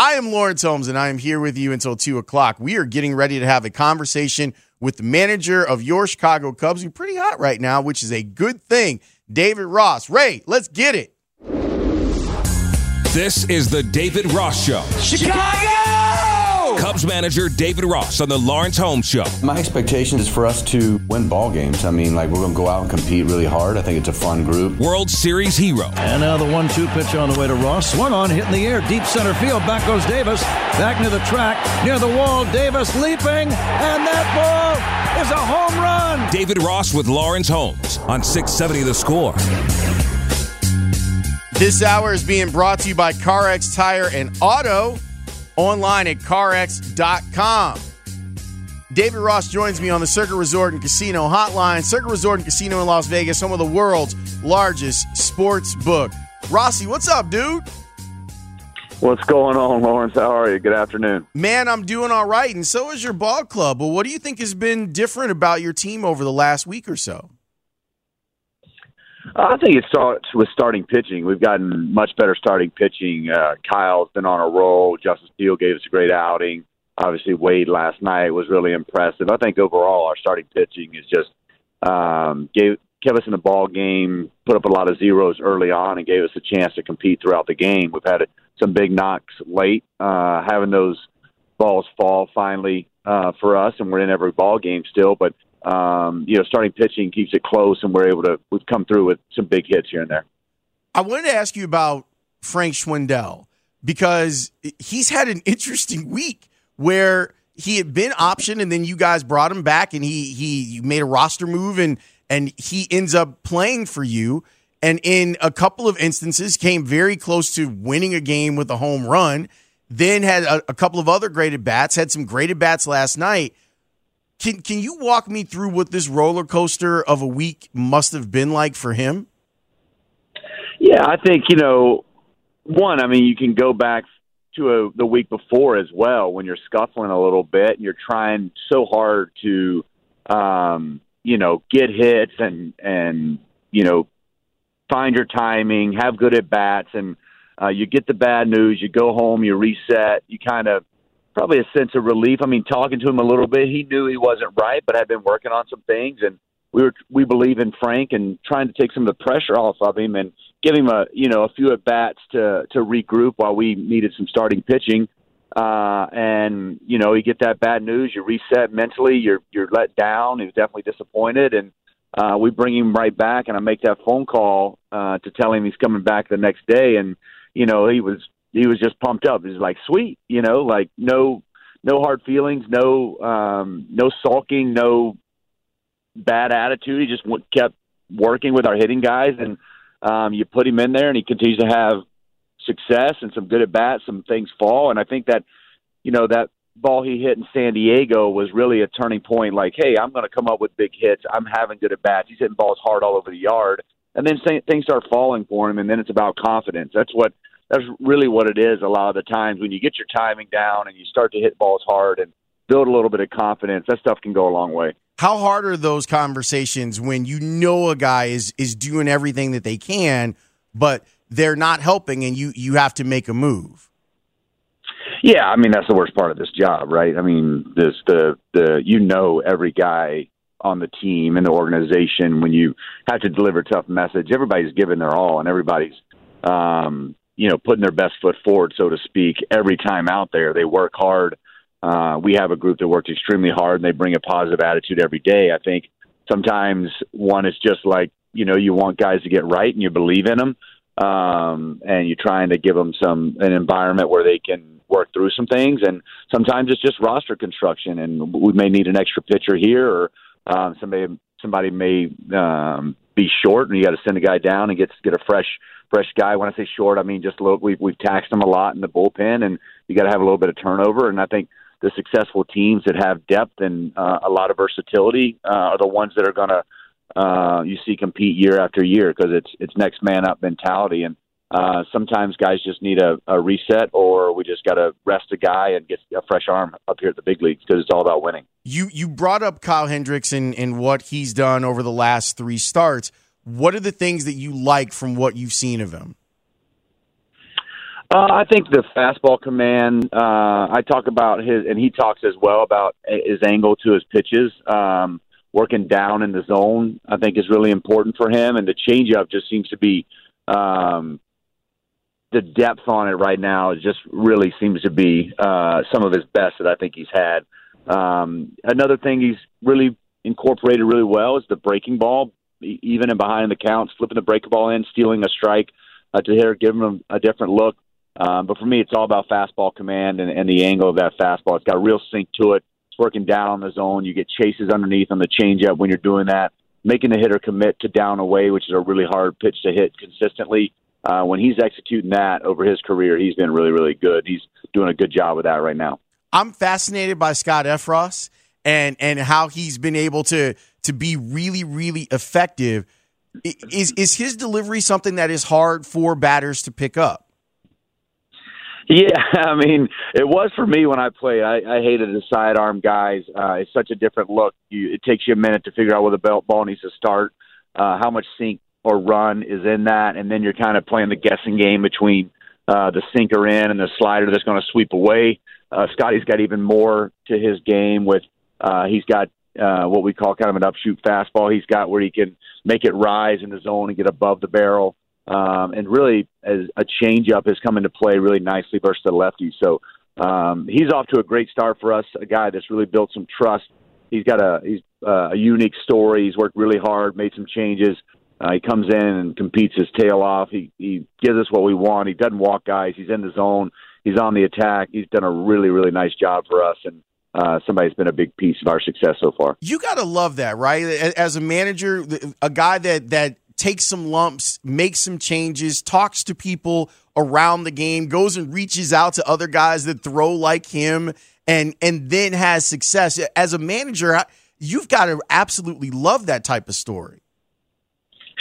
I am Lawrence Holmes, and I am here with you until 2 o'clock. We are getting ready to have a conversation with the manager of your Chicago Cubs, who's pretty hot right now, which is a good thing, David Ross. Ray, let's get it. This is the David Ross Show. Chicago! Cubs manager David Ross on the Lawrence Holmes Show. My expectation is for us to win ball games. I mean, like, we're going to go out and compete really hard. I think it's a fun group. World Series hero. And now the one two pitch on the way to Ross. Swung on, hit in the air, deep center field. Back goes Davis. Back near the track, near the wall. Davis leaping, and that ball is a home run. David Ross with Lawrence Holmes on 670 The Score. This hour is being brought to you by CarX Tire and Auto, online at carx.com. David Ross joins me on the Circa Resort and Casino Hotline. Circa Resort and Casino in Las Vegas, home of the world's largest sports book. Rossi, what's up, dude? What's going on, Lawrence? How are you? Good afternoon. Man, I'm doing all right, and so is your ball club. Well, what do you think has been different about your team over the last week or so? I think it starts with starting pitching. We've gotten much better starting pitching. Uh, Kyle's been on a roll. Justin Steele gave us a great outing. Obviously, Wade last night was really impressive. I think overall our starting pitching is just um, gave kept us in the ball game, put up a lot of zeros early on, and gave us a chance to compete throughout the game. We've had some big knocks late, uh, having those balls fall finally uh, for us, and we're in every ball game still. But um, you know, starting pitching keeps it close, and we're able to we've come through with some big hits here and there. I wanted to ask you about Frank Schwindel because he's had an interesting week where he had been optioned, and then you guys brought him back, and he he made a roster move, and and he ends up playing for you. And in a couple of instances, came very close to winning a game with a home run. Then had a, a couple of other great at bats. Had some great at bats last night. Can can you walk me through what this roller coaster of a week must have been like for him? Yeah, I think you know, one. I mean, you can go back to a, the week before as well when you're scuffling a little bit and you're trying so hard to, um, you know, get hits and and you know, find your timing, have good at bats, and uh, you get the bad news. You go home, you reset, you kind of probably a sense of relief. I mean, talking to him a little bit, he knew he wasn't right, but had been working on some things, and we were we believe in Frank and trying to take some of the pressure off of him and give him a you know a few at bats to to regroup while we needed some starting pitching. Uh, and you know, you get that bad news, you reset mentally, you're you're let down. He was definitely disappointed, and uh, we bring him right back, and I make that phone call uh, to tell him he's coming back the next day, and you know, he was he was just pumped up. He's like, sweet, you know, like no no hard feelings, no um, no sulking, no bad attitude. He just w- kept working with our hitting guys, and um, you put him in there, and he continues to have success and some good at bats. Some things fall, and I think that you know that ball he hit in San Diego was really a turning point. Like, hey, I'm going to come up with big hits. I'm having good at bats. He's hitting balls hard all over the yard, and then things start falling for him, and then it's about confidence. That's what that's really what it is a lot of the times. When you get your timing down and you start to hit balls hard and build a little bit of confidence that stuff can go a long way. How hard are those conversations when you know a guy is is doing everything that they can but they're not helping and you you have to make a move? Yeah i mean that's the worst part of this job right? I mean this the the you know every guy on the team and the organization when you have to deliver tough message. Everybody's giving their all and everybody's um you know, putting their best foot forward, so to speak, every time out there. They work hard. Uh, we have a group that works extremely hard, and they bring a positive attitude every day. I think sometimes one is just like you know you want guys to get right and you believe in them, um, and you're trying to give them some an environment where they can work through some things. And sometimes it's just roster construction, and we may need an extra pitcher here, or um, somebody somebody may um, be short, and you got to send a guy down and get get a fresh fresh guy. When I say short, I mean just a little, we've we've taxed them a lot in the bullpen, and you got to have a little bit of turnover. And I think the successful teams that have depth and uh, a lot of versatility uh, are the ones that are going to uh, you see compete year after year because it's it's next man up mentality and uh, sometimes guys just need a, a reset or we just got to rest a guy and get a fresh arm up here at the big leagues because it's all about winning. You you brought up Kyle Hendricks and, and what he's done over the last three starts. What are the things that you like from what you've seen of him? Uh, I think the fastball command. Uh, I talk about his, and he talks as well about his angle to his pitches. Um, working down in the zone, I think, is really important for him. And the changeup just seems to be um, the depth on it right now. Just really seems to be uh, some of his best that I think he's had. Um, another thing he's really incorporated really well is the breaking ball, even in behind the counts, flipping the breaking ball in, stealing a strike uh, to hit, giving him a different look. Um, but for me, it's all about fastball command and, and the angle of that fastball. It's got real sink to it. It's working down on the zone. You get chases underneath on the changeup when you're doing that. Making the hitter commit to down away, which is a really hard pitch to hit consistently. Uh, when he's executing that over his career, he's been really, really good. He's doing a good job with that right now. I'm fascinated by Scott Effross and and how he's been able to to be really, really effective. Is is his delivery something that is hard for batters to pick up? Yeah, I mean, it was for me when I played. I, I hated the sidearm guys. Uh, it's such a different look. You, it takes you a minute to figure out where the belt ball needs to start, uh, how much sink or run is in that, and then you're kind of playing the guessing game between uh, the sinker in and the slider that's going to sweep away. Uh, Scotty's got even more to his game with uh, he's got uh, what we call kind of an upshoot fastball. He's got where he can make it rise in the zone and get above the barrel. Um, and really, as a changeup has come into play really nicely versus the lefty. So um, he's off to a great start for us. A guy that's really built some trust. He's got a he's uh, a unique story. He's worked really hard, made some changes. Uh, he comes in and competes his tail off. He he gives us what we want. He doesn't walk guys. He's in the zone. He's on the attack. He's done a really really nice job for us, and uh, somebody's been a big piece of our success so far. You got to love that, right? As a manager, a guy that that takes some lumps, makes some changes, talks to people around the game, goes and reaches out to other guys that throw like him, and and then has success. As a manager, you've got to absolutely love that type of story.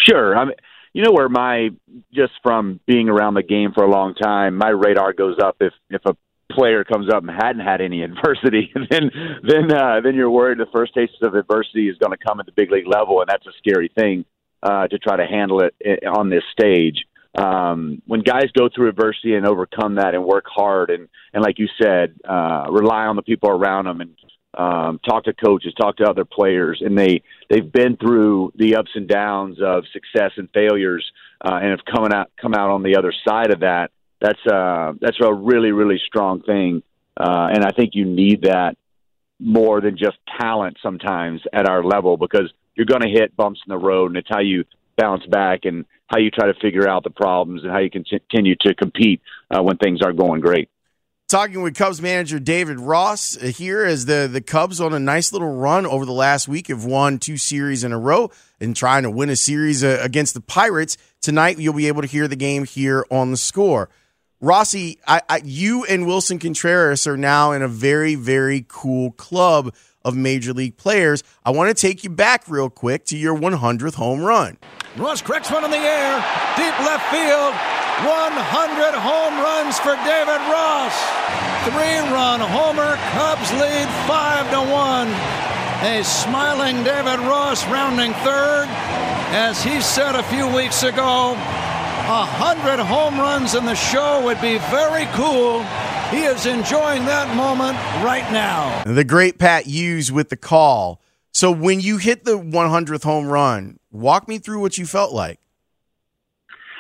Sure, I mean, you know where my just from being around the game for a long time, my radar goes up if if a player comes up and hadn't had any adversity, then then uh, then you're worried the first taste of adversity is going to come at the big league level, and that's a scary thing uh, to try to handle it eh, on this stage. Um, when guys go through adversity and overcome that and work hard and, and like you said, uh, rely on the people around them and um, talk to coaches, talk to other players, and they they've been through the ups and downs of success and failures, uh, and have come out come out on the other side of that. That's uh, that's a really really strong thing, uh, and I think you need that more than just talent sometimes at our level because you're going to hit bumps in the road, and it's how you bounce back and how you try to figure out the problems and how you continue to compete uh, when things aren't going great. Talking with Cubs manager David Ross uh, here as the, the Cubs on a nice little run over the last week have won two series in a row and trying to win a series uh, against the Pirates. Tonight, you'll be able to hear the game here on the score. Rossi, I, I, you and Willson Contreras are now in a very, very cool club of major league players. I want to take you back real quick to your 100th home run. Ross cracks one in the air, deep left field. 100 home runs for David Ross. Three-run homer. Cubs lead five to one. A smiling David Ross rounding third, as he said a few weeks ago. A hundred home runs in the show would be very cool he is enjoying that moment right now. The great Pat Hughes with the call. So when you hit the 100th home run, walk me through what you felt like.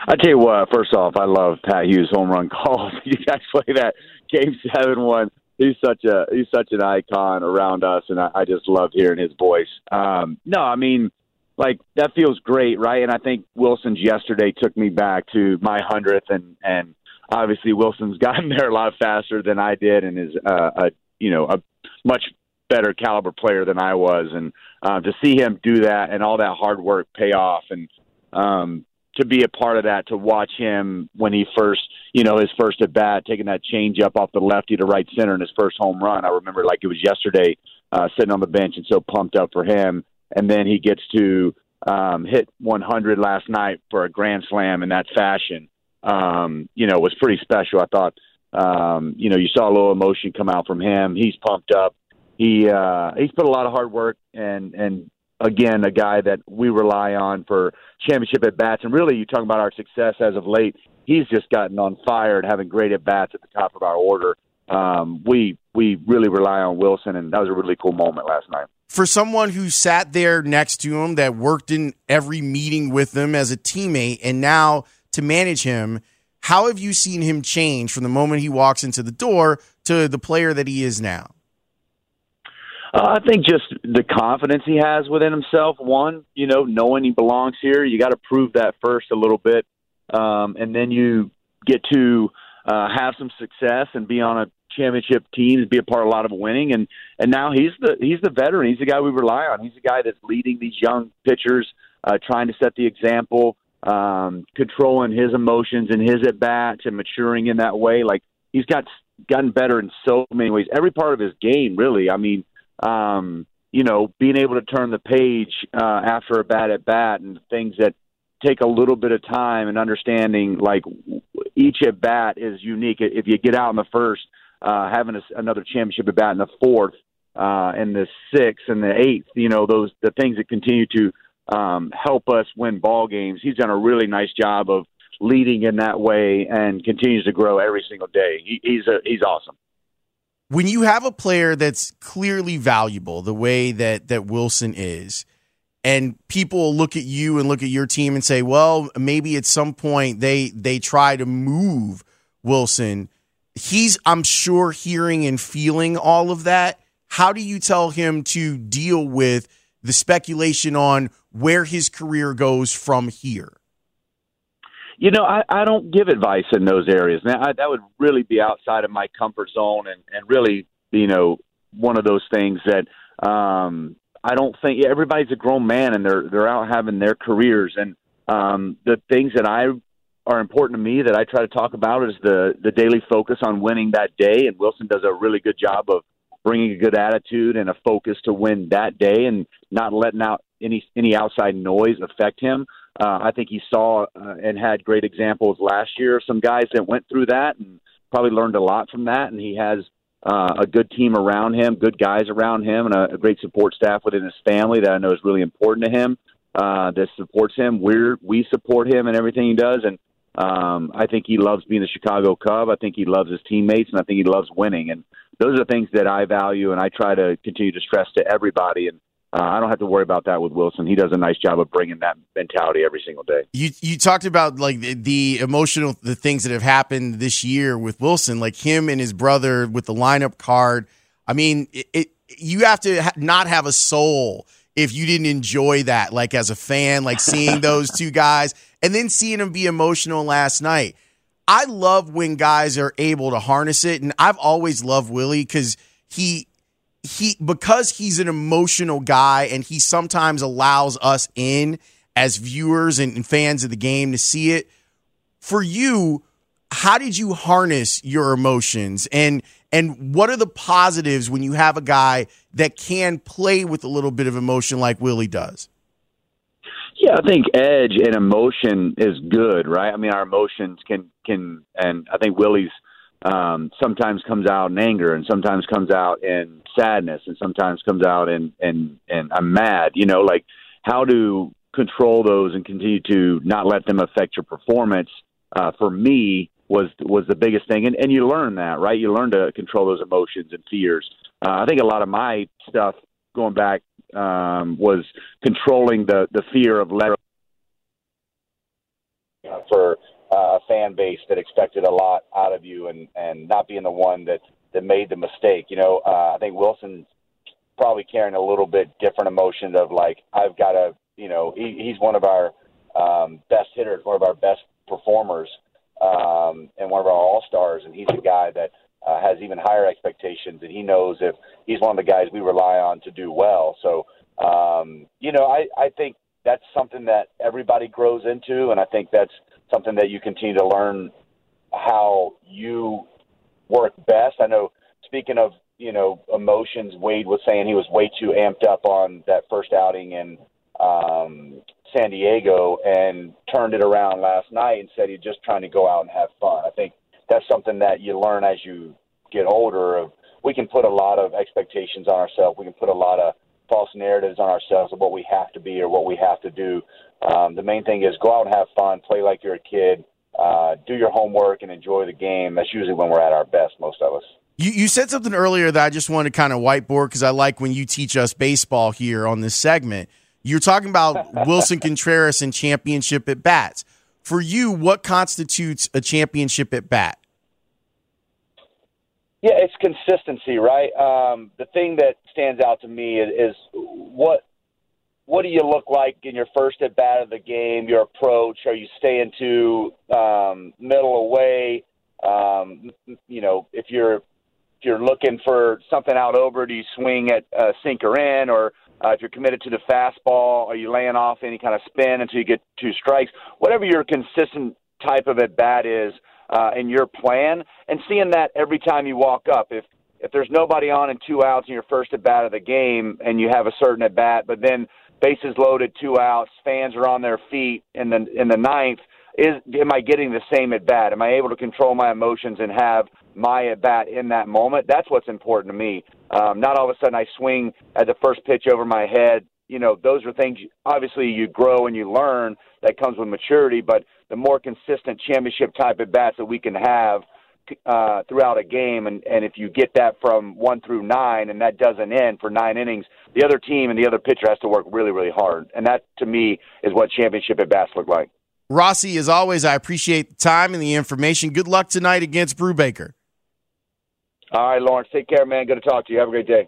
I tell you what. First off, I love Pat Hughes home run calls. You guys play that Game Seven one. He's such a he's such an icon around us, and I, I just love hearing his voice. Um, no, I mean, like that feels great, right? And I think Willson's yesterday took me back to my hundredth, and and obviously Willson's gotten there a lot faster than I did, and is uh, a you know a much better caliber player than I was, and uh, to see him do that and all that hard work pay off, and um, to be a part of that, to watch him when he first, you know, his first at bat, taking that change up off the lefty to right center in his first home run. I remember like it was yesterday, uh, sitting on the bench and so pumped up for him. And then he gets to um, hit 100 last night for a grand slam in that fashion. Um, you know, was pretty special. I thought, um, you know, you saw a little emotion come out from him. He's pumped up. He uh, he's put a lot of hard work and and again, a guy that we rely on for championship at bats. And really, you talk about our success as of late. He's just gotten on fire and having great at bats at the top of our order. Um, we we really rely on Willson, and that was a really cool moment last night. For someone who sat there next to him, that worked in every meeting with him as a teammate, and now to manage him, how have you seen him change from the moment he walks into the door to the player that he is now? Uh, I think just the confidence he has within himself. One, you know, knowing he belongs here, you got to prove that first a little bit, um, and then you get to uh, have some success and be on a championship team and be a part of a lot of winning. And and now he's the he's the veteran. He's the guy we rely on. He's the guy that's leading these young pitchers, uh, trying to set the example, um, controlling his emotions and his at bats and maturing in that way. Like he's got gotten better in so many ways. Every part of his game, really. I mean um, you know, being able to turn the page uh, after a bat at bat and things that take a little bit of time and understanding like each at bat is unique. If you get out in the first, uh, having a, another championship at bat in the fourth, uh, and the sixth and the eighth, you know, those the things that continue to um, help us win ball games. He's done a really nice job of leading in that way and continues to grow every single day. He, he's a, he's awesome when you have a player that's clearly valuable the way that that Willson is, and people look at you and look at your team and say, well, maybe at some point they they try to move Willson. He's, I'm sure, hearing and feeling all of that. How do you tell him to deal with the speculation on where his career goes from here? You know, I, I don't give advice in those areas. Now, I, that would really be outside of my comfort zone, and and really, you know, one of those things that um, I don't think everybody's a grown man and they're they're out having their careers, and um, the things that I are important to me that I try to talk about is the the daily focus on winning that day. And Willson does a really good job of bringing a good attitude and a focus to win that day, and not letting out any any outside noise affect him. Uh, I think he saw uh, and had great examples last year. Some guys that went through that and probably learned a lot from that. And he has uh, a good team around him, good guys around him, and a, a great support staff within his family that I know is really important to him. Uh, that supports him. We're we support him and everything he does, and um, I think he loves being a Chicago Cub. I think he loves his teammates, and I think he loves winning. And those are the things that I value, and I try to continue to stress to everybody. And uh, I don't have to worry about that with Willson. He does a nice job of bringing that mentality every single day. You you talked about like the, the, emotional the things that have happened this year with Willson, like him and his brother with the lineup card. I mean, it, it you have to ha- not have a soul if you didn't enjoy that, like as a fan, like seeing those two guys and then seeing them be emotional last night. I love when guys are able to harness it, and I've always loved Willie because he he because he's an emotional guy and he sometimes allows us in as viewers and, fans of the game to see it. For you, how did you harness your emotions and and what are the positives when you have a guy that can play with a little bit of emotion like Willie does? Yeah, I think edge and emotion is good, right? I mean, our emotions can can, and I think Willie's um, sometimes comes out in anger and sometimes comes out in sadness and sometimes comes out in and and I'm mad. You know, like how to control those and continue to not let them affect your performance. Uh, for me, was was the biggest thing, and and you learn that, right? You learn to control those emotions and fears. Uh, I think a lot of my stuff going back um, was controlling the the fear of letting up for uh, a fan base that expected a lot out of you, and and not being the one that that made the mistake. You know, uh, I think Willson's probably carrying a little bit different emotion of like I've got to, you know, he, he's one of our um, best hitters, one of our best performers, um, and one of our all stars, and he's a guy that uh, has even higher expectations, and he knows if he's one of the guys we rely on to do well. So, um, you know, I, I think that's something that everybody grows into, and I think that's something that you continue to learn how you work best. I know, speaking of you know emotions, Wade was saying he was way too amped up on that first outing in um, San Diego and turned it around last night and said he's just trying to go out and have fun. I think that's something that you learn as you get older. Of we can put a lot of expectations on ourselves. We can put a lot of false narratives on ourselves of what we have to be or what we have to do. Um, the main thing is go out and have fun, play like you're a kid, uh, do your homework, and enjoy the game. That's usually when we're at our best, most of us. You, you said something earlier that I just want to kind of whiteboard because I like when you teach us baseball here on this segment. You're talking about Willson Contreras and championship at bats. For you, what constitutes a championship at bat? Yeah, it's consistency, right? Um, the thing that stands out to me is, is what what do you look like in your first at bat of the game? Your approach? Are you staying to um, middle away? Um, you know, if you're if you're looking for something out over, do you swing at uh, sinker in, or uh, if you're committed to the fastball, are you laying off any kind of spin until you get two strikes? Whatever your consistent type of at bat is uh, in your plan, and seeing that every time you walk up. If if there's nobody on and two outs in your first at bat of the game, and you have a certain at bat, but then bases loaded, two outs, fans are on their feet in the in the ninth. Is am I getting the same at bat? Am I able to control my emotions and have my at bat in that moment? That's what's important to me. Um, not all of a sudden I swing at the first pitch over my head. You know, those are things. Obviously, you grow and you learn. That comes with maturity. But the more consistent championship type at bats that we can have uh, throughout a game, and, and if you get that from one through nine, and that doesn't end for nine innings, the other team and the other pitcher has to work really, really hard, and that to me is what championship at bats look like. Rossi, as always, I appreciate the time and the information. Good luck tonight against Brubaker. All right, Lawrence, take care, man. Good to talk to you. Have a great day.